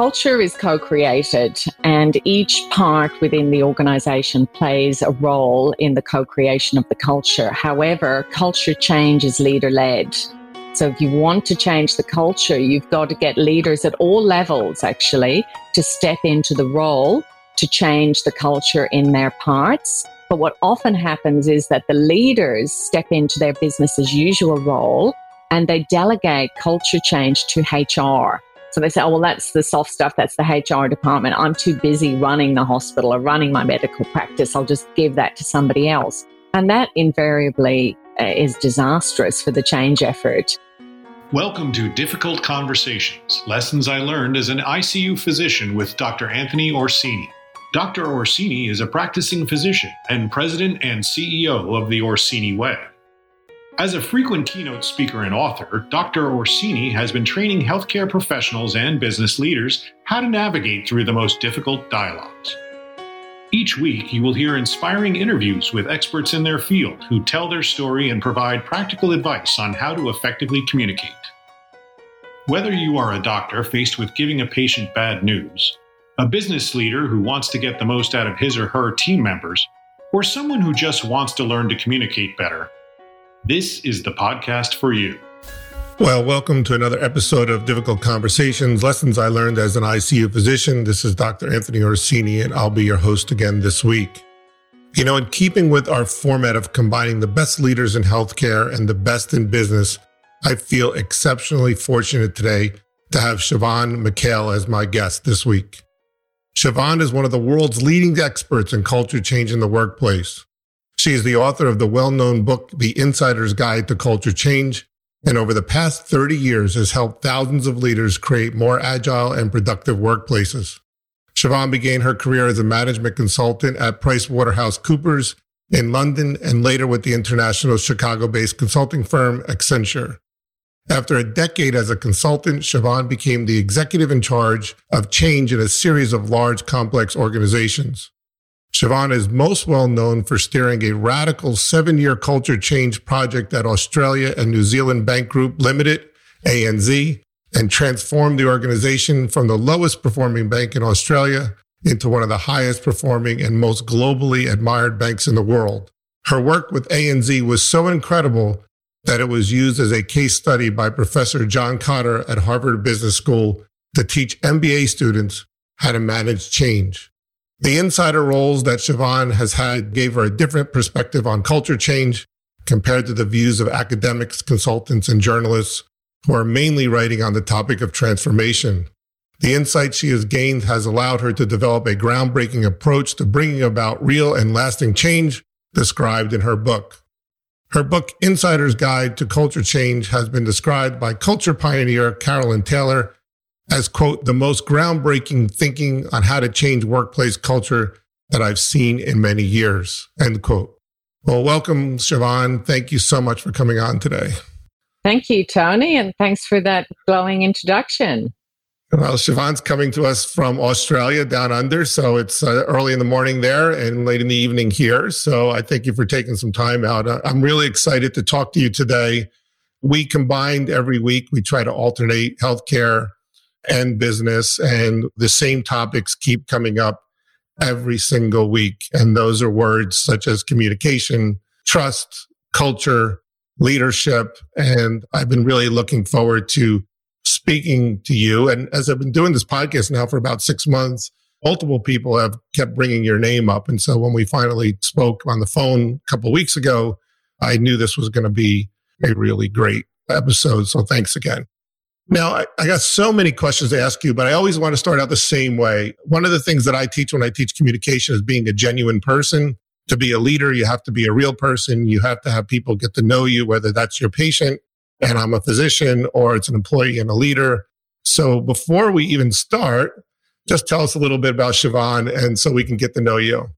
Culture is co created, and each part within the organization plays a role in the co creation of the culture. However, culture change is leader led. So, if you want to change the culture, you've got to get leaders at all levels actually to step into the role to change the culture in their parts. But what often happens is that the leaders step into their business as usual role and they delegate culture change to HR. So they say, oh, well, that's the soft stuff. That's the HR department. I'm too busy running the hospital or running my medical practice. I'll just give that to somebody else. And that invariably uh, is disastrous for the change effort. Welcome to Difficult Conversations Lessons I Learned as an ICU Physician with Dr. Anthony Orsini. Dr. Orsini is a practicing physician and president and CEO of the Orsini Way. As a frequent keynote speaker and author, Dr. Orsini has been training healthcare professionals and business leaders how to navigate through the most difficult dialogues. Each week, you will hear inspiring interviews with experts in their field who tell their story and provide practical advice on how to effectively communicate. Whether you are a doctor faced with giving a patient bad news, a business leader who wants to get the most out of his or her team members, or someone who just wants to learn to communicate better, this is the podcast for you. Well, welcome to another episode of Difficult Conversations Lessons I Learned as an ICU Physician. This is Dr. Anthony Orsini, and I'll be your host again this week. You know, in keeping with our format of combining the best leaders in healthcare and the best in business, I feel exceptionally fortunate today to have Siobhan McHale as my guest this week. Siobhan is one of the world's leading experts in culture change in the workplace. She is the author of the well-known book, The Insider's Guide to Culture Change, and over the past 30 years has helped thousands of leaders create more agile and productive workplaces. Siobhan began her career as a management consultant at PricewaterhouseCoopers in London and later with the international Chicago-based consulting firm Accenture. After a decade as a consultant, Siobhan became the executive in charge of change in a series of large, complex organizations. Siobhan is most well known for steering a radical seven year culture change project at Australia and New Zealand Bank Group Limited, ANZ, and transformed the organization from the lowest performing bank in Australia into one of the highest performing and most globally admired banks in the world. Her work with ANZ was so incredible that it was used as a case study by Professor John Kotter at Harvard Business School to teach MBA students how to manage change. The insider roles that Siobhan has had gave her a different perspective on culture change compared to the views of academics, consultants, and journalists who are mainly writing on the topic of transformation. The insight she has gained has allowed her to develop a groundbreaking approach to bringing about real and lasting change described in her book. Her book, Insider's Guide to Culture Change, has been described by culture pioneer Carolyn Taylor as, quote, the most groundbreaking thinking on how to change workplace culture that I've seen in many years, end quote. Well, welcome, Siobhan. Thank you so much for coming on today. Thank you, Tony, and thanks for that glowing introduction. Well, Siobhan's coming to us from Australia down under. So it's uh, early in the morning there and late in the evening here. So I thank you for taking some time out. Uh, I'm really excited to talk to you today. We combined every week, we try to alternate healthcare and business, and the same topics keep coming up every single week. And those are words such as communication, trust, culture, leadership. And I've been really looking forward to speaking to you. And as I've been doing this podcast now for about six months, multiple people have kept bringing your name up. And so when we finally spoke on the phone a couple weeks ago, I knew this was going to be a really great episode. So thanks again. Now, I, I, got so many questions to ask you, but I always want to start out the same way. One of the things that I teach when I teach communication is being a genuine person. To be a leader, you have to be a real person. You have to have people get to know you, whether that's your patient and I'm a physician or it's an employee and a leader. So before we even start, just tell us a little bit about Siobhan and so we can get to know you.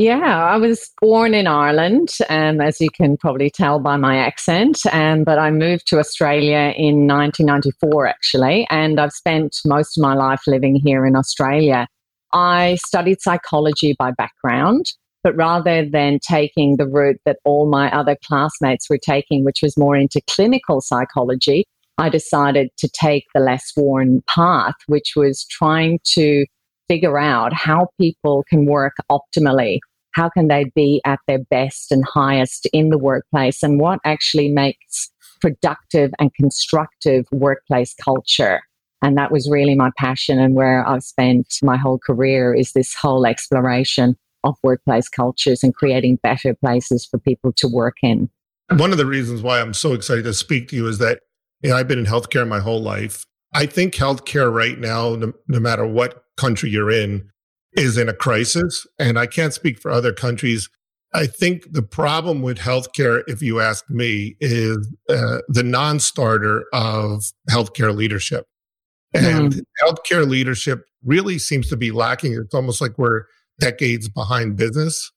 Yeah, I was born in Ireland, um, as you can probably tell by my accent. Um, but I moved to Australia in 1994, actually, and I've spent most of my life living here in Australia. I studied psychology by background, but rather than taking the route that all my other classmates were taking, which was more into clinical psychology, I decided to take the less worn path, which was trying to figure out how people can work optimally. How can they be at their best and highest in the workplace? And what actually makes productive and constructive workplace culture? And that was really my passion and where I've spent my whole career is this whole exploration of workplace cultures and creating better places for people to work in. One of the reasons why I'm so excited to speak to you is that you know, I've been in healthcare my whole life. I think healthcare right now, no, no matter what country you're in, is in a crisis. And I can't speak for other countries. I think the problem with healthcare, if you ask me, is uh, the non starter of healthcare leadership. And mm. healthcare leadership really seems to be lacking. It's almost like we're decades behind business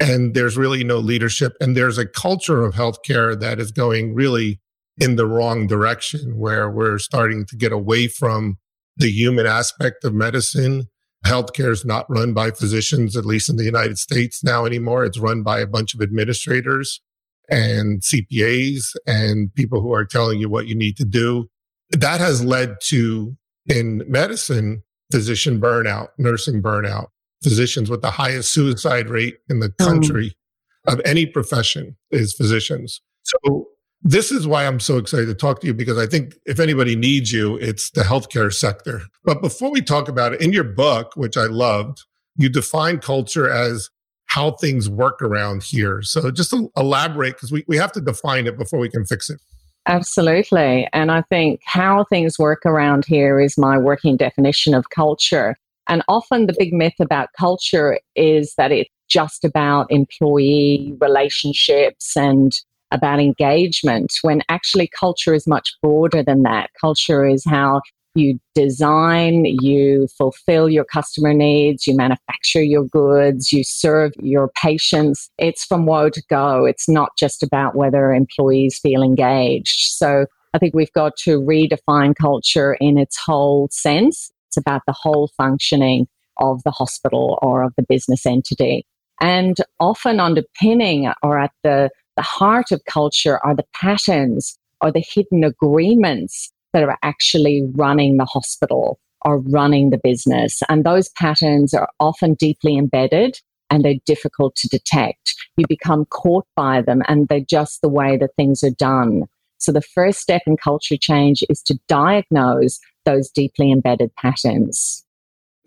and there's really no leadership. And there's a culture of healthcare that is going really in the wrong direction where we're starting to get away from the human aspect of medicine. Healthcare is not run by physicians, at least in the United States now anymore. It's run by a bunch of administrators and CPAs and people who are telling you what you need to do. That has led to, in medicine, physician burnout, nursing burnout, physicians with the highest suicide rate in the oh. country of any profession is physicians. So this is why I'm so excited to talk to you because I think if anybody needs you, it's the healthcare sector. But before we talk about it, in your book, which I loved, you define culture as how things work around here. So just elaborate because we, we have to define it before we can fix it. Absolutely. And I think how things work around here is my working definition of culture. And often the big myth about culture is that it's just about employee relationships and about engagement when actually culture is much broader than that. Culture is how you design, you fulfill your customer needs, you manufacture your goods, you serve your patients. It's from woe to go. It's not just about whether employees feel engaged. So I think we've got to redefine culture in its whole sense. It's about the whole functioning of the hospital or of the business entity. And often underpinning or at the the heart of culture are the patterns or the hidden agreements that are actually running the hospital or running the business. And those patterns are often deeply embedded and they're difficult to detect. You become caught by them and they're just the way that things are done. So the first step in culture change is to diagnose those deeply embedded patterns.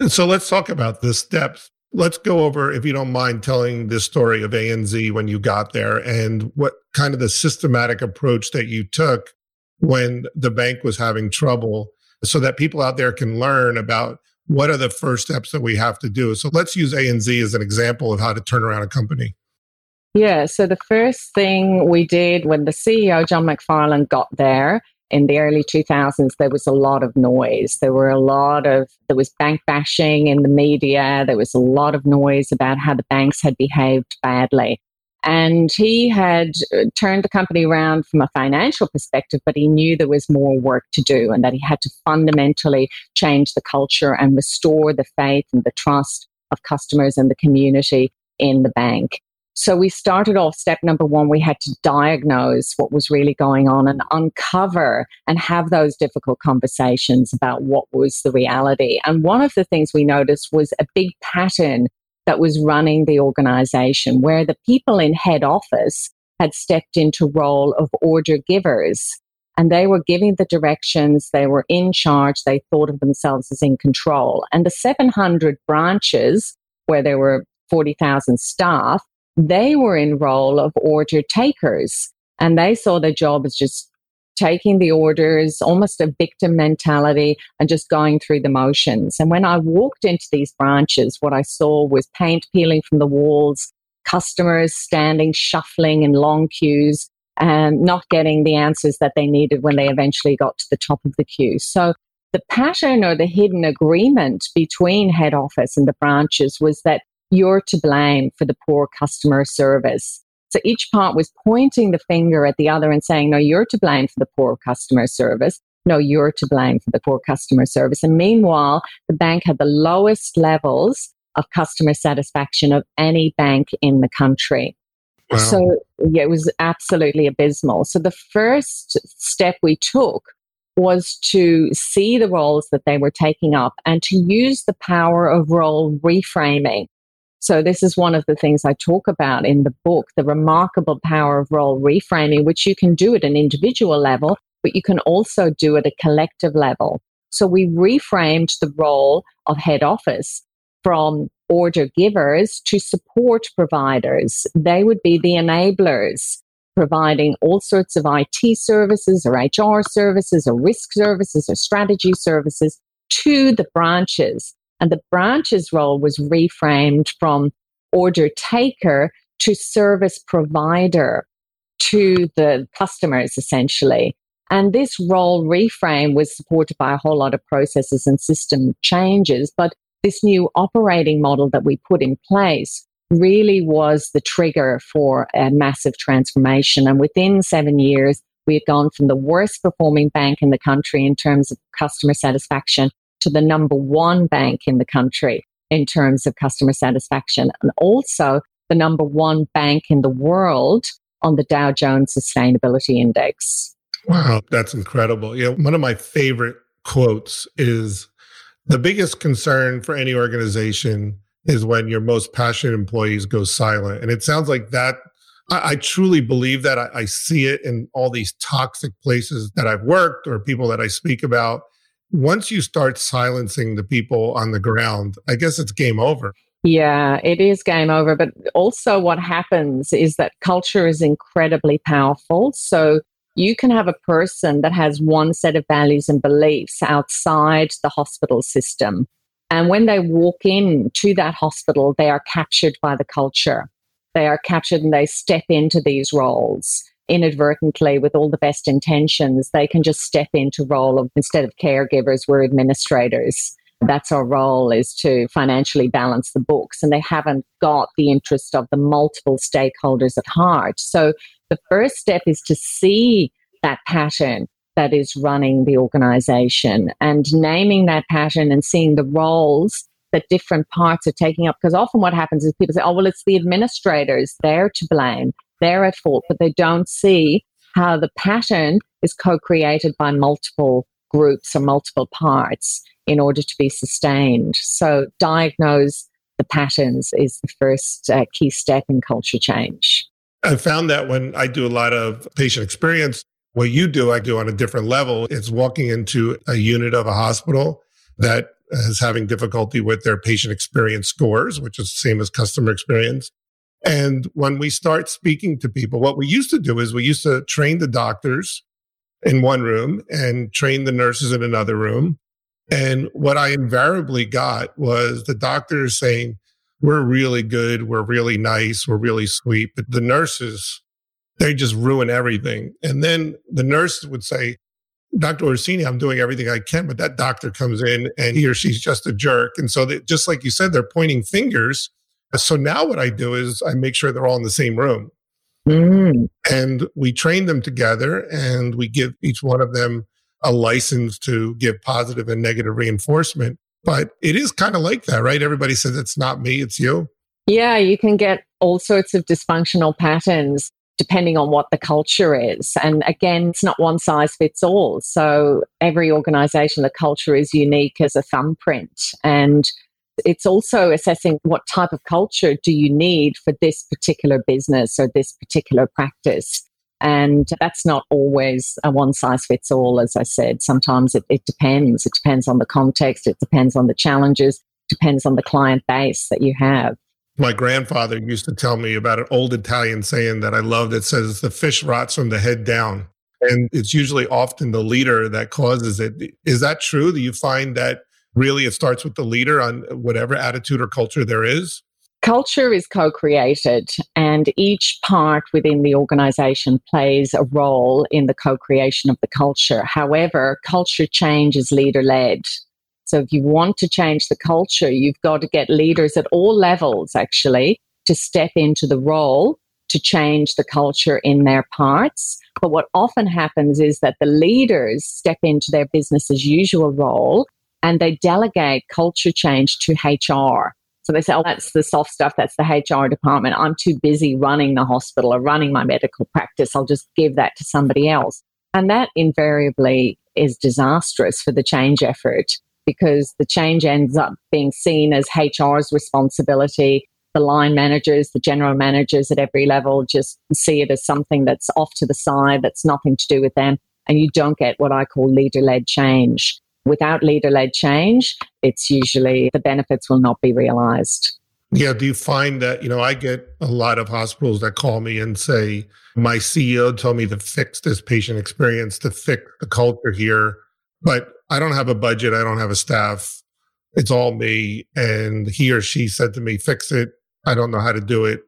So let's talk about the steps Let's go over, if you don't mind, telling this story of ANZ when you got there and what kind of the systematic approach that you took when the bank was having trouble so that people out there can learn about what are the first steps that we have to do. So let's use ANZ as an example of how to turn around a company. Yeah, so the first thing we did when the CEO, John McFarlane, got there in the early 2000s, there was a lot of noise. There were a lot of, there was bank bashing in the media. There was a lot of noise about how the banks had behaved badly. And he had uh, turned the company around from a financial perspective, but he knew there was more work to do and that he had to fundamentally change the culture and restore the faith and the trust of customers and the community in the bank. So we started off step number one, we had to diagnose what was really going on and uncover and have those difficult conversations about what was the reality. And one of the things we noticed was a big pattern that was running the organization where the people in head office had stepped into role of order givers and they were giving the directions they were in charge they thought of themselves as in control and the 700 branches where there were 40,000 staff they were in role of order takers and they saw their job as just taking the orders, almost a victim mentality, and just going through the motions. And when I walked into these branches, what I saw was paint peeling from the walls, customers standing, shuffling in long queues, and not getting the answers that they needed when they eventually got to the top of the queue. So the pattern or the hidden agreement between head office and the branches was that you're to blame for the poor customer service. So each part was pointing the finger at the other and saying, no, you're to blame for the poor customer service. No, you're to blame for the poor customer service. And meanwhile, the bank had the lowest levels of customer satisfaction of any bank in the country. Wow. So yeah, it was absolutely abysmal. So the first step we took was to see the roles that they were taking up and to use the power of role reframing. So this is one of the things I talk about in the book, the remarkable power of role reframing, which you can do at an individual level, but you can also do at a collective level. So we reframed the role of head office from order givers to support providers. They would be the enablers providing all sorts of IT services or HR services or risk services or strategy services to the branches. And the branch's role was reframed from order taker to service provider to the customers, essentially. And this role reframe was supported by a whole lot of processes and system changes. But this new operating model that we put in place really was the trigger for a massive transformation. And within seven years, we had gone from the worst performing bank in the country in terms of customer satisfaction to the number one bank in the country in terms of customer satisfaction, and also the number one bank in the world on the Dow Jones Sustainability Index. Wow, that's incredible. Yeah, one of my favorite quotes is the biggest concern for any organization is when your most passionate employees go silent. And it sounds like that. I, I truly believe that. I, I see it in all these toxic places that I've worked or people that I speak about. Once you start silencing the people on the ground, I guess it's game over. Yeah, it is game over. But also, what happens is that culture is incredibly powerful. So, you can have a person that has one set of values and beliefs outside the hospital system and when they walk in to that hospital, they are captured by the culture. They are captured and they step into these roles inadvertently with all the best intentions. They can just step into role of instead of caregivers, we're administrators. That's our role is to financially balance the books. And they haven't got the interest of the multiple stakeholders at heart. So the first step is to see that pattern that is running the organization and naming that pattern and seeing the roles that different parts are taking up. Because often what happens is people say, oh, well, it's the administrators, they're to blame, they're at fault, but they don't see how the pattern is co created by multiple groups or multiple parts in order to be sustained. So, diagnose the patterns is the first uh, key step in culture change. I found that when I do a lot of patient experience, what you do, I do on a different level. It's walking into a unit of a hospital that is having difficulty with their patient experience scores, which is the same as customer experience. And when we start speaking to people, what we used to do is we used to train the doctors in one room and train the nurses in another room. And what I invariably got was the doctors saying, we're really good. We're really nice. We're really sweet. But the nurses they just ruin everything. And then the nurse would say, Dr. Orsini, I'm doing everything I can, but that doctor comes in and he or she's just a jerk. And so, they, just like you said, they're pointing fingers. So now what I do is I make sure they're all in the same room. Mm. And we train them together and we give each one of them a license to give positive and negative reinforcement. But it is kind of like that, right? Everybody says it's not me, it's you. Yeah, you can get all sorts of dysfunctional patterns depending on what the culture is. And again, it's not one size fits all. So every organization, the culture is unique as a thumbprint. And it's also assessing what type of culture do you need for this particular business or this particular practice. And that's not always a one size fits all, as I said. Sometimes it, it depends. It depends on the context, it depends on the challenges, depends on the client base that you have. My grandfather used to tell me about an old Italian saying that I love that says the fish rots from the head down. And it's usually often the leader that causes it. Is that true? Do you find that really it starts with the leader on whatever attitude or culture there is? Culture is co created, and each part within the organization plays a role in the co creation of the culture. However, culture change is leader led. So if you want to change the culture, you've got to get leaders at all levels actually to step into the role to change the culture in their parts. But what often happens is that the leaders step into their business as usual role and they delegate culture change to HR. So they say, oh, that's the soft stuff, that's the HR department. I'm too busy running the hospital or running my medical practice. I'll just give that to somebody else. And that invariably is disastrous for the change effort because the change ends up being seen as HR's responsibility. The line managers, the general managers at every level just see it as something that's off to the side, that's nothing to do with them. And you don't get what I call leader led change. Without leader led change, it's usually the benefits will not be realized. Yeah. Do you find that, you know, I get a lot of hospitals that call me and say, my CEO told me to fix this patient experience, to fix the culture here, but I don't have a budget. I don't have a staff. It's all me. And he or she said to me, fix it. I don't know how to do it,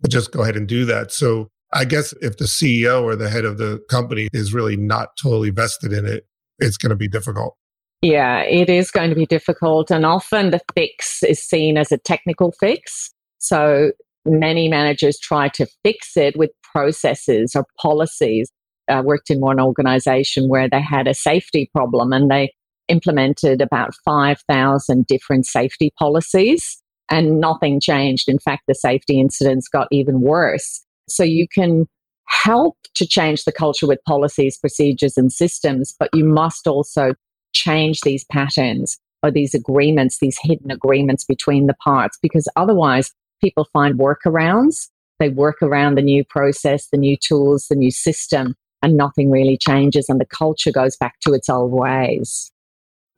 but just go ahead and do that. So I guess if the CEO or the head of the company is really not totally vested in it, it's going to be difficult. Yeah, it is going to be difficult. And often the fix is seen as a technical fix. So many managers try to fix it with processes or policies. I worked in one organization where they had a safety problem and they implemented about 5,000 different safety policies and nothing changed. In fact, the safety incidents got even worse. So you can help to change the culture with policies, procedures, and systems, but you must also change these patterns or these agreements, these hidden agreements between the parts, because otherwise people find workarounds. They work around the new process, the new tools, the new system, and nothing really changes. And the culture goes back to its old ways.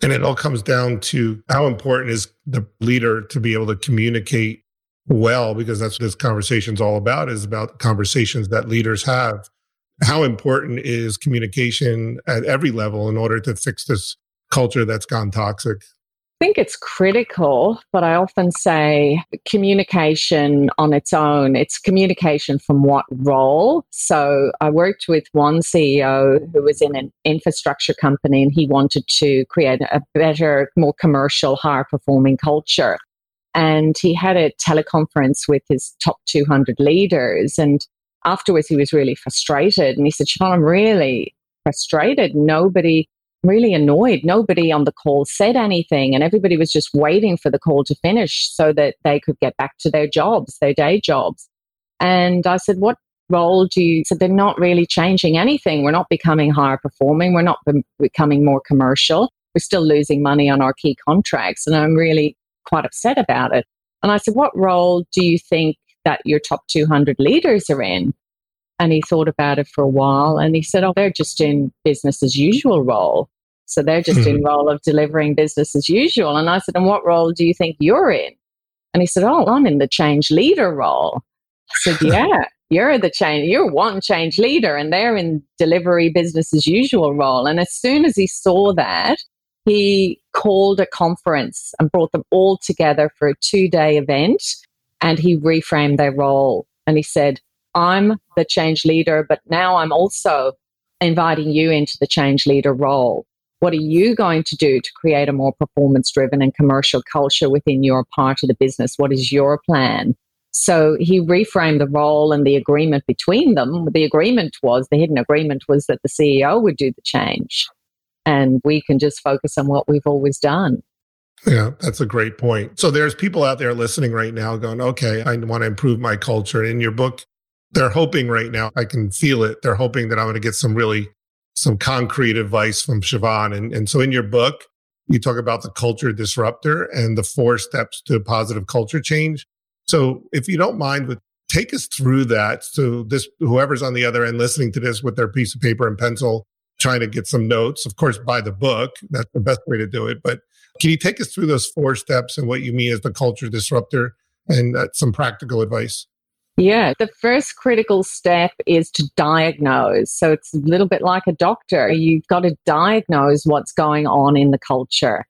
And it all comes down to how important is the leader to be able to communicate well, because that's what this conversation is all about, is about conversations that leaders have. How important is communication at every level in order to fix this culture that's gone toxic? I think it's critical, but I often say communication on its own, it's communication from what role. So I worked with one CEO who was in an infrastructure company and he wanted to create a better, more commercial, higher performing culture. And he had a teleconference with his top 200 leaders. And afterwards, he was really frustrated. And he said, Siobhan, I'm really frustrated. Nobody really annoyed. Nobody on the call said anything, and everybody was just waiting for the call to finish so that they could get back to their jobs, their day jobs. And I said, What role do you? So they're not really changing anything. We're not becoming higher performing. We're not be- becoming more commercial. We're still losing money on our key contracts. And I'm really quite upset about it. And I said, What role do you think that your top 200 leaders are in? And he thought about it for a while and he said, Oh, they're just in business as usual role. So they're just in hmm. role of delivering business as usual. And I said, And what role do you think you're in? And he said, Oh, I'm in the change leader role. I said, Yeah, you're the change, you're one change leader, and they're in delivery business as usual role. And as soon as he saw that, he called a conference and brought them all together for a two day event. And he reframed their role. And he said, I'm the change leader, but now I'm also inviting you into the change leader role. What are you going to do to create a more performance driven and commercial culture within your part of the business? What is your plan? So he reframed the role and the agreement between them. The agreement was, the hidden agreement was that the CEO would do the change and we can just focus on what we've always done. Yeah, that's a great point. So there's people out there listening right now going, okay, I want to improve my culture. In your book, they're hoping right now, I can feel it. They're hoping that I'm going to get some really, some concrete advice from Siobhan. And, and so in your book, you talk about the culture disruptor and the four steps to positive culture change. So if you don't mind, with take us through that. So this, whoever's on the other end listening to this with their piece of paper and pencil, trying to get some notes, of course, buy the book. That's the best way to do it. But can you take us through those four steps and what you mean as the culture disruptor and uh, some practical advice? Yeah, the first critical step is to diagnose. So it's a little bit like a doctor. You've got to diagnose what's going on in the culture.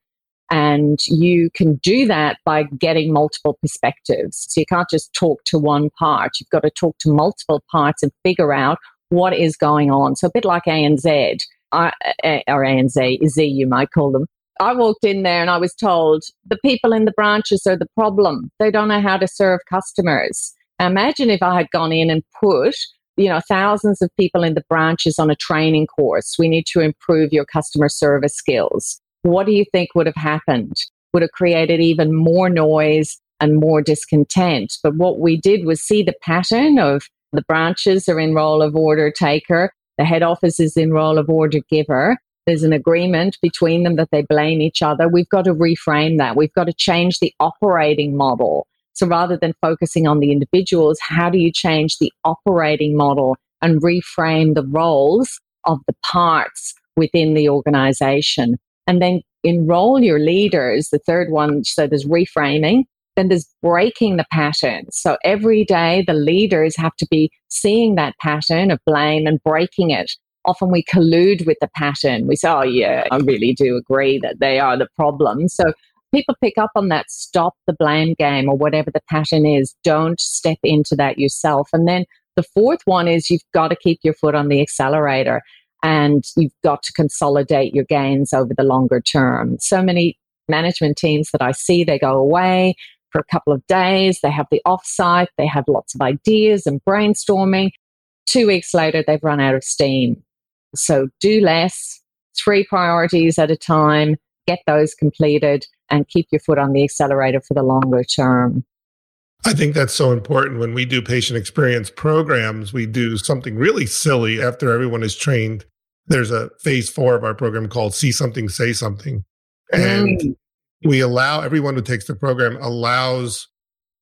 And you can do that by getting multiple perspectives. So you can't just talk to one part. You've got to talk to multiple parts and figure out what is going on. So a bit like ANZ, or ANZ, Z you might call them. I walked in there and I was told the people in the branches are the problem. They don't know how to serve customers. Imagine if I had gone in and put, you know, thousands of people in the branches on a training course. We need to improve your customer service skills. What do you think would have happened? Would have created even more noise and more discontent. But what we did was see the pattern of the branches are in role of order taker, the head office is in role of order giver, there's an agreement between them that they blame each other. We've got to reframe that. We've got to change the operating model. So rather than focusing on the individuals, how do you change the operating model and reframe the roles of the parts within the organization? And then enroll your leaders. The third one, so there's reframing. Then there's breaking the pattern. So every day the leaders have to be seeing that pattern of blame and breaking it often we collude with the pattern. We say, oh, yeah, I really do agree that they are the problem. So people pick up on that, stop the blame game or whatever the pattern is. Don't step into that yourself. And then the fourth one is you've got to keep your foot on the accelerator and you've got to consolidate your gains over the longer term. So many management teams that I see, they go away for a couple of days, they have the offsite, they have lots of ideas and brainstorming. Two weeks later, they've run out of steam. So do less, three priorities at a time, get those completed, and keep your foot on the accelerator for the longer term. I think that's so important. When we do patient experience programs, we do something really silly after everyone is trained. There's a phase four of our program called See Something, Say Something. And mm. we allow everyone who takes the program allows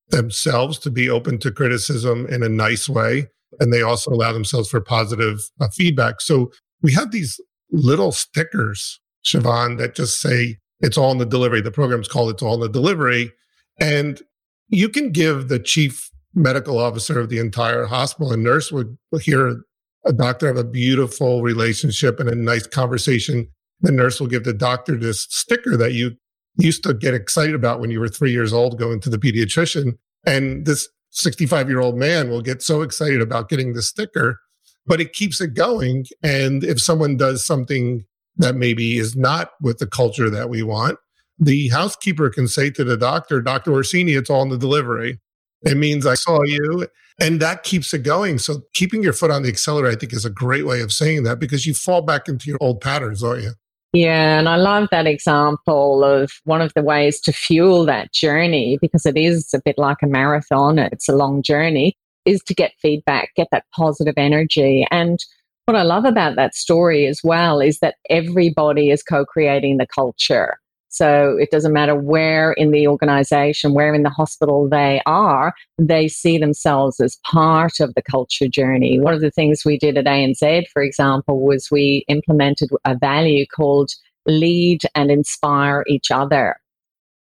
themselves to be open to criticism in a nice way and they also allow themselves for positive uh, feedback. So we have these little stickers, Siobhan, that just say it's all in the delivery. The program's called It's All in the Delivery. And you can give the chief medical officer of the entire hospital, a nurse would hear a doctor have a beautiful relationship and a nice conversation. The nurse will give the doctor this sticker that you used to get excited about when you were three years old going to the pediatrician. And this 65 year old man will get so excited about getting the sticker, but it keeps it going. And if someone does something that maybe is not with the culture that we want, the housekeeper can say to the doctor, Dr. Orsini, it's all in the delivery. It means I saw you. And that keeps it going. So keeping your foot on the accelerator, I think, is a great way of saying that because you fall back into your old patterns, don't you? Yeah, and I love that example of one of the ways to fuel that journey because it is a bit like a marathon, it's a long journey, is to get feedback, get that positive energy. And what I love about that story as well is that everybody is co creating the culture. So it doesn't matter where in the organization, where in the hospital they are, they see themselves as part of the culture journey. One of the things we did at ANZ, for example, was we implemented a value called lead and inspire each other.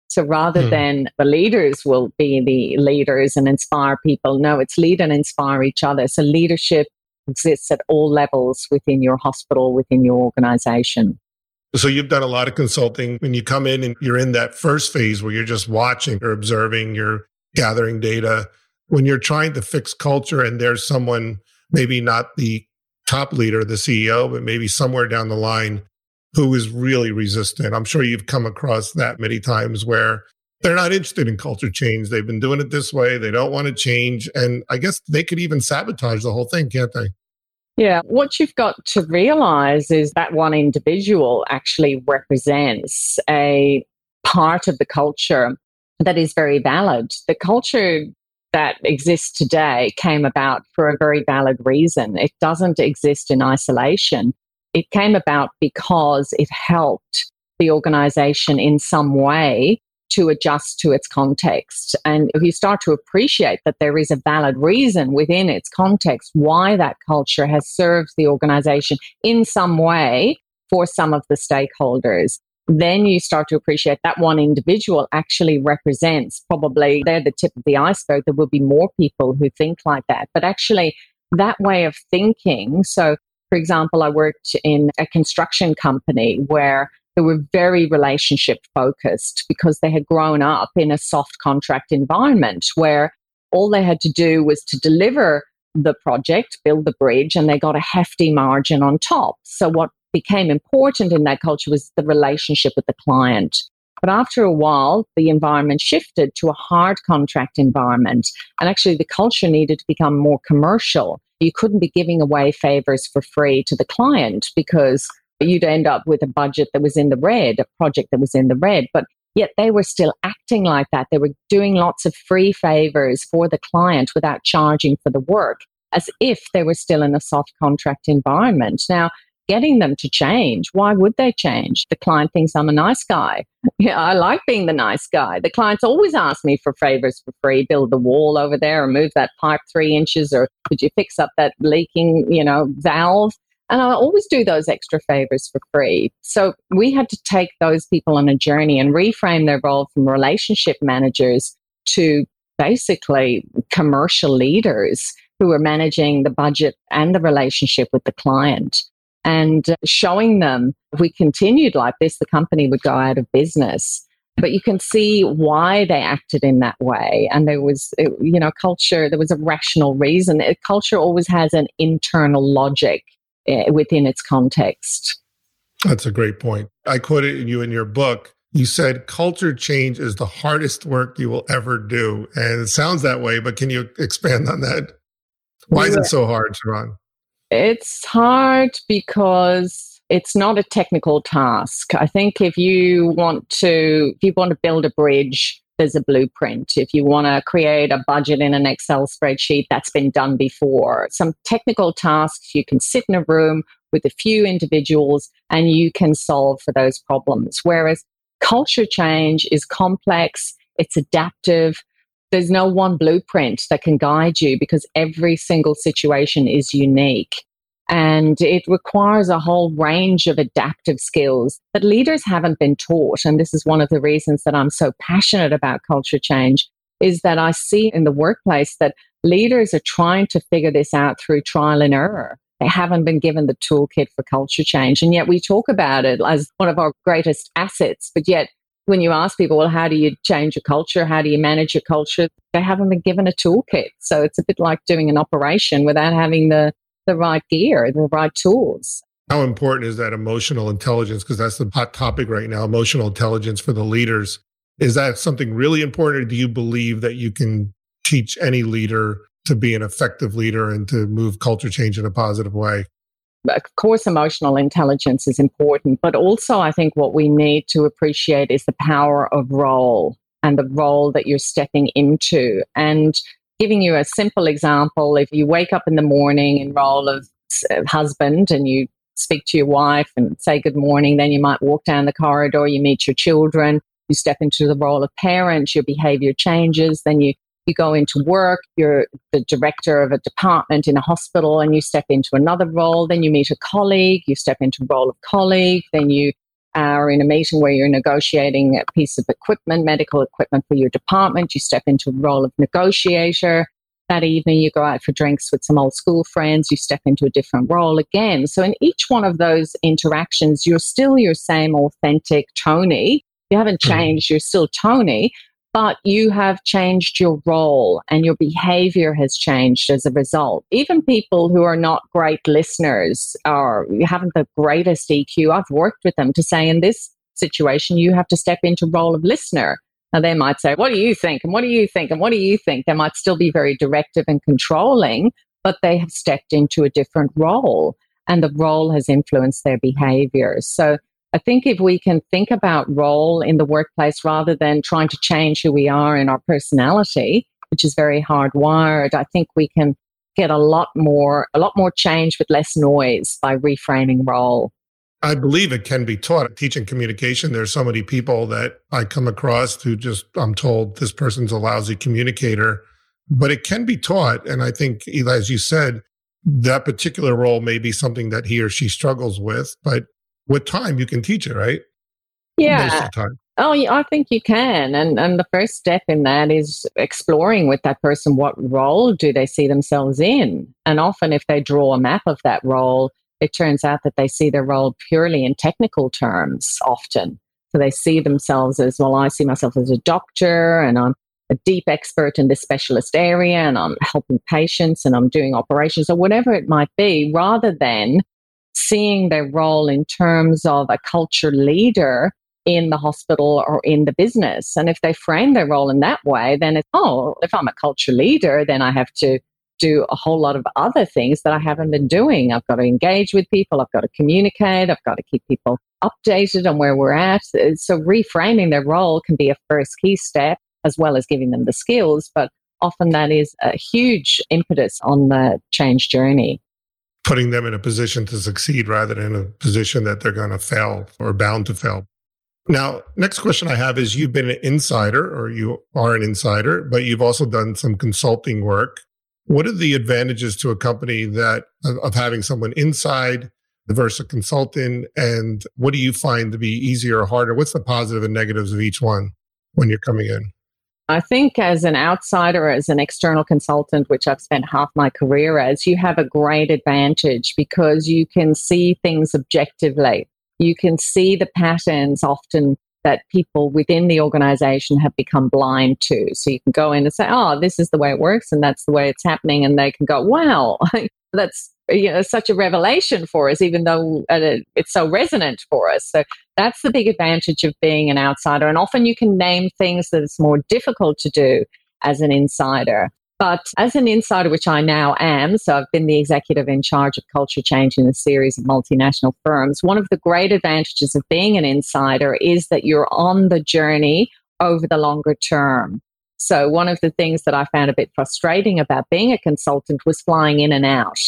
So rather hmm. than the leaders will be the leaders and inspire people, no, it's lead and inspire each other. So leadership exists at all levels within your hospital, within your organization. So you've done a lot of consulting. When you come in and you're in that first phase where you're just watching, you're observing, you're gathering data. When you're trying to fix culture and there's someone, maybe not the top leader, the CEO, but maybe somewhere down the line who is really resistant. I'm sure you've come across that many times where they're not interested in culture change. They've been doing it this way. They don't want to change. And I guess they could even sabotage the whole thing, can't they? Yeah, what you've got to realize is that one individual actually represents a part of the culture that is very valid. The culture that exists today came about for a very valid reason. It doesn't exist in isolation. It came about because it helped the organization in some way to adjust to its context. And if you start to appreciate that there is a valid reason within its context why that culture has served the organization in some way for some of the stakeholders, then you start to appreciate that one individual actually represents probably they're the tip of the iceberg. There will be more people who think like that. But actually, that way of thinking, so for example, I worked in a construction company where they were very relationship focused because they had grown up in a soft contract environment where all they had to do was to deliver the project, build the bridge, and they got a hefty margin on top. So, what became important in that culture was the relationship with the client. But after a while, the environment shifted to a hard contract environment. And actually, the culture needed to become more commercial. You couldn't be giving away favors for free to the client because you'd end up with a budget that was in the red, a project that was in the red. But yet they were still acting like that. They were doing lots of free favors for the client without charging for the work, as if they were still in a soft contract environment. Now, getting them to change. Why would they change? The client thinks I'm a nice guy. Yeah, I like being the nice guy. The clients always ask me for favors for free, build the wall over there or move that pipe three inches or could you fix up that leaking, you know, valve? And I always do those extra favors for free. So we had to take those people on a journey and reframe their role from relationship managers to basically commercial leaders who are managing the budget and the relationship with the client and showing them if we continued like this, the company would go out of business. But you can see why they acted in that way. And there was, you know, culture, there was a rational reason. Culture always has an internal logic Eh, within its context. That's a great point. I quoted you in your book. You said culture change is the hardest work you will ever do. And it sounds that way, but can you expand on that? Why is it so hard, Sharon? It's hard because it's not a technical task. I think if you want to if you want to build a bridge, there's a blueprint. If you want to create a budget in an Excel spreadsheet, that's been done before. Some technical tasks, you can sit in a room with a few individuals and you can solve for those problems. Whereas culture change is complex, it's adaptive, there's no one blueprint that can guide you because every single situation is unique. And it requires a whole range of adaptive skills that leaders haven't been taught. And this is one of the reasons that I'm so passionate about culture change is that I see in the workplace that leaders are trying to figure this out through trial and error. They haven't been given the toolkit for culture change. And yet we talk about it as one of our greatest assets, but yet when you ask people, well, how do you change a culture? How do you manage your culture? They haven't been given a toolkit. So it's a bit like doing an operation without having the, the right gear, and the right tools. How important is that emotional intelligence? Because that's the hot topic right now emotional intelligence for the leaders. Is that something really important, or do you believe that you can teach any leader to be an effective leader and to move culture change in a positive way? of course, emotional intelligence is important, but also I think what we need to appreciate is the power of role and the role that you're stepping into. And giving you a simple example, if you wake up in the morning in role of husband and you speak to your wife and say good morning, then you might walk down the corridor, you meet your children, you step into the role of parent, your behavior changes, then you you go into work, you're the director of a department in a hospital, and you step into another role. Then you meet a colleague, you step into role of colleague. Then you are in a meeting where you're negotiating a piece of equipment, medical equipment for your department. You step into a role of negotiator. That evening, you go out for drinks with some old school friends. You step into a different role again. So, in each one of those interactions, you're still your same authentic Tony. You haven't mm-hmm. changed, you're still Tony, but you have changed your role and your behavior has changed as a result. Even people who are not great listeners or haven't the greatest EQ, I've worked with them to say in this situation, you have to step into role of listener. Now they might say, what do you think? And what do you think? And what do you think? They might still be very directive and controlling, but they have stepped into a different role and the role has influenced their behavior. So I think if we can think about role in the workplace rather than trying to change who we are in our personality, which is very hardwired, I think we can get a lot more a lot more change with less noise by reframing role. I believe it can be taught. Teaching communication, there's so many people that I come across who just I'm told this person's a lousy communicator, but it can be taught. And I think, as you said, that particular role may be something that he or she struggles with, but with time you can teach it, right? Yeah. Oh, yeah, I think you can. And and the first step in that is exploring with that person what role do they see themselves in? And often if they draw a map of that role, it turns out that they see their role purely in technical terms often. So they see themselves as, well, I see myself as a doctor and I'm a deep expert in this specialist area and I'm helping patients and I'm doing operations or whatever it might be, rather than seeing their role in terms of a culture leader in the hospital or in the business. And if they frame their role in that way, then it's, oh, if I'm a culture leader, then I have to do a whole lot of other things that I haven't been doing. I've got to engage with people, I've got to communicate, I've got to keep people updated on where we're at. So reframing their role can be a first key step as well as giving them the skills, but often that is a huge impetus on the change journey. Putting them in a position to succeed rather than a position that they're going to fail or bound to fail. Now, next question I have is you've been an insider or you are an insider, but you've also done some consulting work. What are the advantages to a company that of having someone inside versus a consultant? And what do you find to be easier or harder? What's the positive and negatives of each one when you're coming in? I think as an outsider, as an external consultant, which I've spent half my career as, you have a great advantage because you can see things objectively. You can see the patterns often that people within the organization have become blind to. So you can go in and say, oh, this is the way it works and that's the way it's happening. And they can go, wow, that's you know, such a revelation for us, even though uh, it's so resonant for us. So that's the big advantage of being an outsider. And often you can name things that it's more difficult to do as an insider. But as an insider, which I now am, so I've been the executive in charge of culture change in a series of multinational firms. One of the great advantages of being an insider is that you're on the journey over the longer term. So, one of the things that I found a bit frustrating about being a consultant was flying in and out.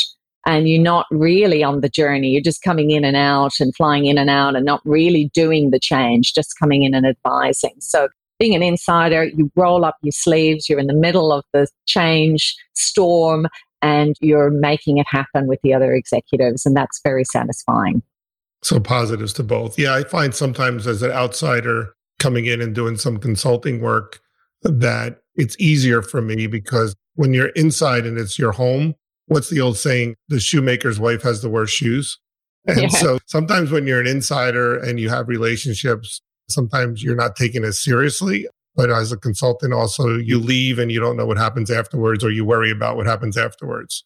And you're not really on the journey. You're just coming in and out and flying in and out and not really doing the change, just coming in and advising. So, being an insider, you roll up your sleeves, you're in the middle of the change storm, and you're making it happen with the other executives. And that's very satisfying. So, positives to both. Yeah, I find sometimes as an outsider coming in and doing some consulting work that it's easier for me because when you're inside and it's your home, what's the old saying? The shoemaker's wife has the worst shoes. And yeah. so sometimes when you're an insider and you have relationships Sometimes you're not taken as seriously, but as a consultant, also you leave and you don't know what happens afterwards, or you worry about what happens afterwards.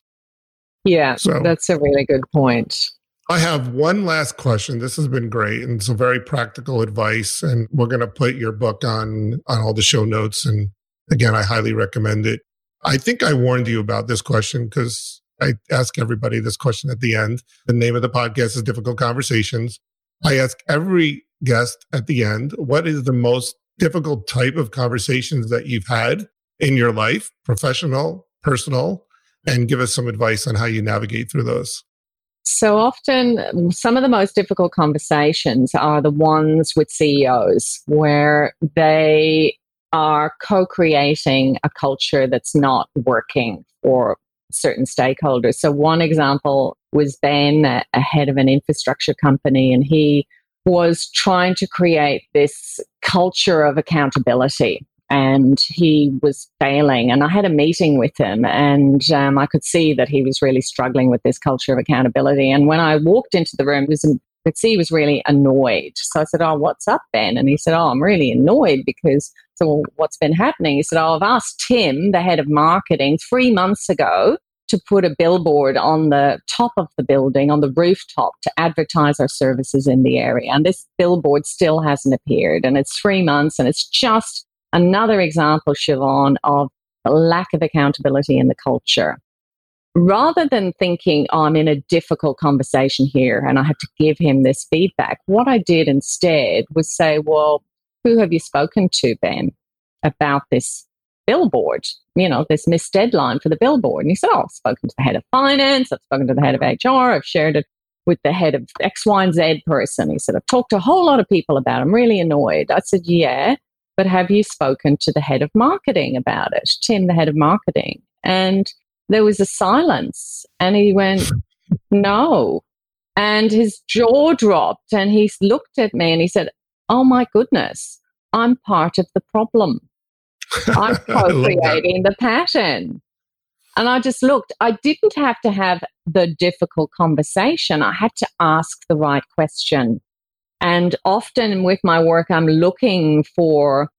Yeah, so, that's a really good point. I have one last question. This has been great and some very practical advice. And we're going to put your book on on all the show notes. And again, I highly recommend it. I think I warned you about this question because I ask everybody this question at the end. The name of the podcast is Difficult Conversations. I ask every guest at the end what is the most difficult type of conversations that you've had in your life, professional, personal, and give us some advice on how you navigate through those. So often, some of the most difficult conversations are the ones with CEOs where they are co creating a culture that's not working for certain stakeholders. So, one example was Ben, a head of an infrastructure company, and he was trying to create this culture of accountability and he was failing. And I had a meeting with him, and um, I could see that he was really struggling with this culture of accountability. And when I walked into the room, was, I could see he was really annoyed. So I said, "Oh, what's up, Ben?" And he said, "Oh, I'm really annoyed because so what's been happening?" He said, "Oh, I've asked Tim, the head of marketing, three months ago." To put a billboard on the top of the building, on the rooftop, to advertise our services in the area. And this billboard still hasn't appeared. And it's three months, and it's just another example, Siobhan, of the lack of accountability in the culture. Rather than thinking, oh, I'm in a difficult conversation here and I have to give him this feedback, what I did instead was say, well, who have you spoken to, Ben, about this billboard, you know, this missed deadline for the billboard. And he said, Oh, I've spoken to the head of finance, I've spoken to the head of HR, I've shared it with the head of X, Y, and Z person. He said, I've talked to a whole lot of people about it. I'm really annoyed. I said, Yeah, but have you spoken to the head of marketing about it? Tim, the head of marketing. And there was a silence. And he went, No. And his jaw dropped and he looked at me and he said, Oh my goodness, I'm part of the problem. I'm co-creating the pattern. And I just looked, I didn't have to have the difficult conversation. I had to ask the right question. And often with my work, I'm looking for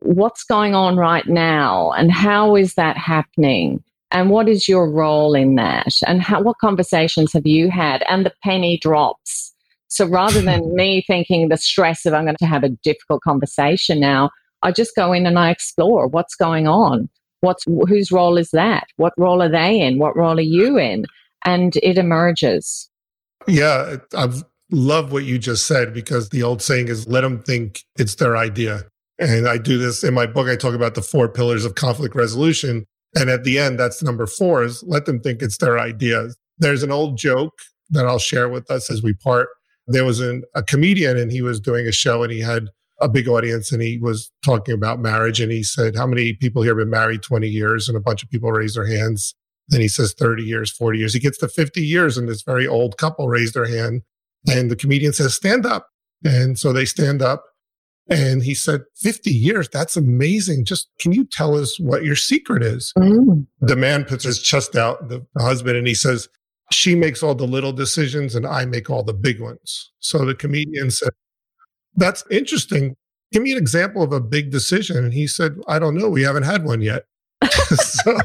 what's going on right now and how is that happening? And what is your role in that? And how, what conversations have you had? And the penny drops. So rather than me thinking the stress of I'm going to have a difficult conversation now, I just go in and I explore what's going on. What's whose role is that? What role are they in? What role are you in? And it emerges. Yeah, I love what you just said because the old saying is let them think it's their idea. And I do this in my book. I talk about the four pillars of conflict resolution. And at the end, that's number four is let them think it's their idea. There's an old joke that I'll share with us as we part. There was an, a comedian and he was doing a show and he had a big audience and he was talking about marriage and he said, How many people here have been married 20 years? And a bunch of people raised their hands. Then he says 30 years, 40 years. He gets to 50 years and this very old couple raised their hand. And the comedian says, Stand up. And so they stand up. And he said, 50 years, that's amazing. Just can you tell us what your secret is? Mm. The man puts his chest out, the husband, and he says, She makes all the little decisions and I make all the big ones. So the comedian said, That's interesting. Give me an example of a big decision. And he said, I don't know. We haven't had one yet. so,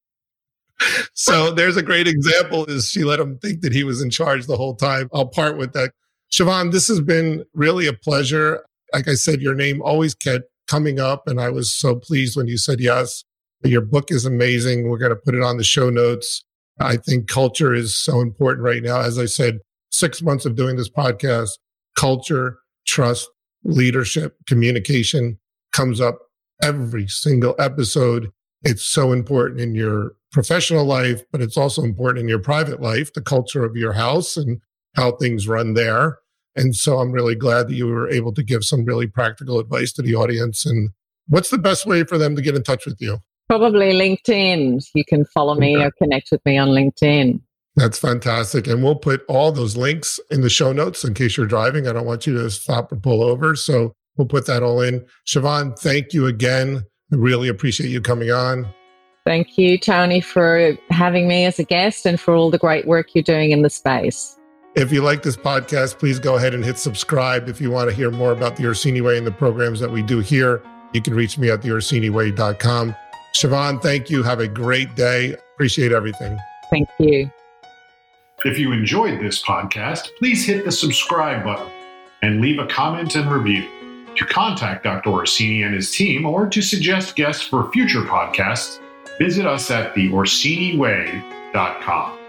so there's a great example is she let him think that he was in charge the whole time. I'll part with that. Siobhan, this has been really a pleasure. Like I said, your name always kept coming up, and I was so pleased when you said yes. Your book is amazing. We're going to put it on the show notes. I think culture is so important right now. As I said, six months of doing this podcast, culture, trust, leadership, communication comes up every single episode. It's so important in your professional life, but it's also important in your private life, the culture of your house and how things run there. And so I'm really glad that you were able to give some really practical advice to the audience. And what's the best way for them to get in touch with you? Probably LinkedIn. You can follow me or connect with me on LinkedIn. That's fantastic. And we'll put all those links in the show notes in case you're driving. I don't want you to stop or pull over. So we'll put that all in. Siobhan, thank you again. I really appreciate you coming on. Thank you, Tony, for having me as a guest and for all the great work you're doing in the space. If you like this podcast, please go ahead and hit subscribe. If you want to hear more about the Orsini Way and the programs that we do here, you can reach me at theorsiniway.com. Siobhan, thank you. Have a great day. Appreciate everything. Thank you. If you enjoyed this podcast, please hit the subscribe button and leave a comment and review. To contact Dr. Orsini and his team or to suggest guests for future podcasts, visit us at theorsiniway.com.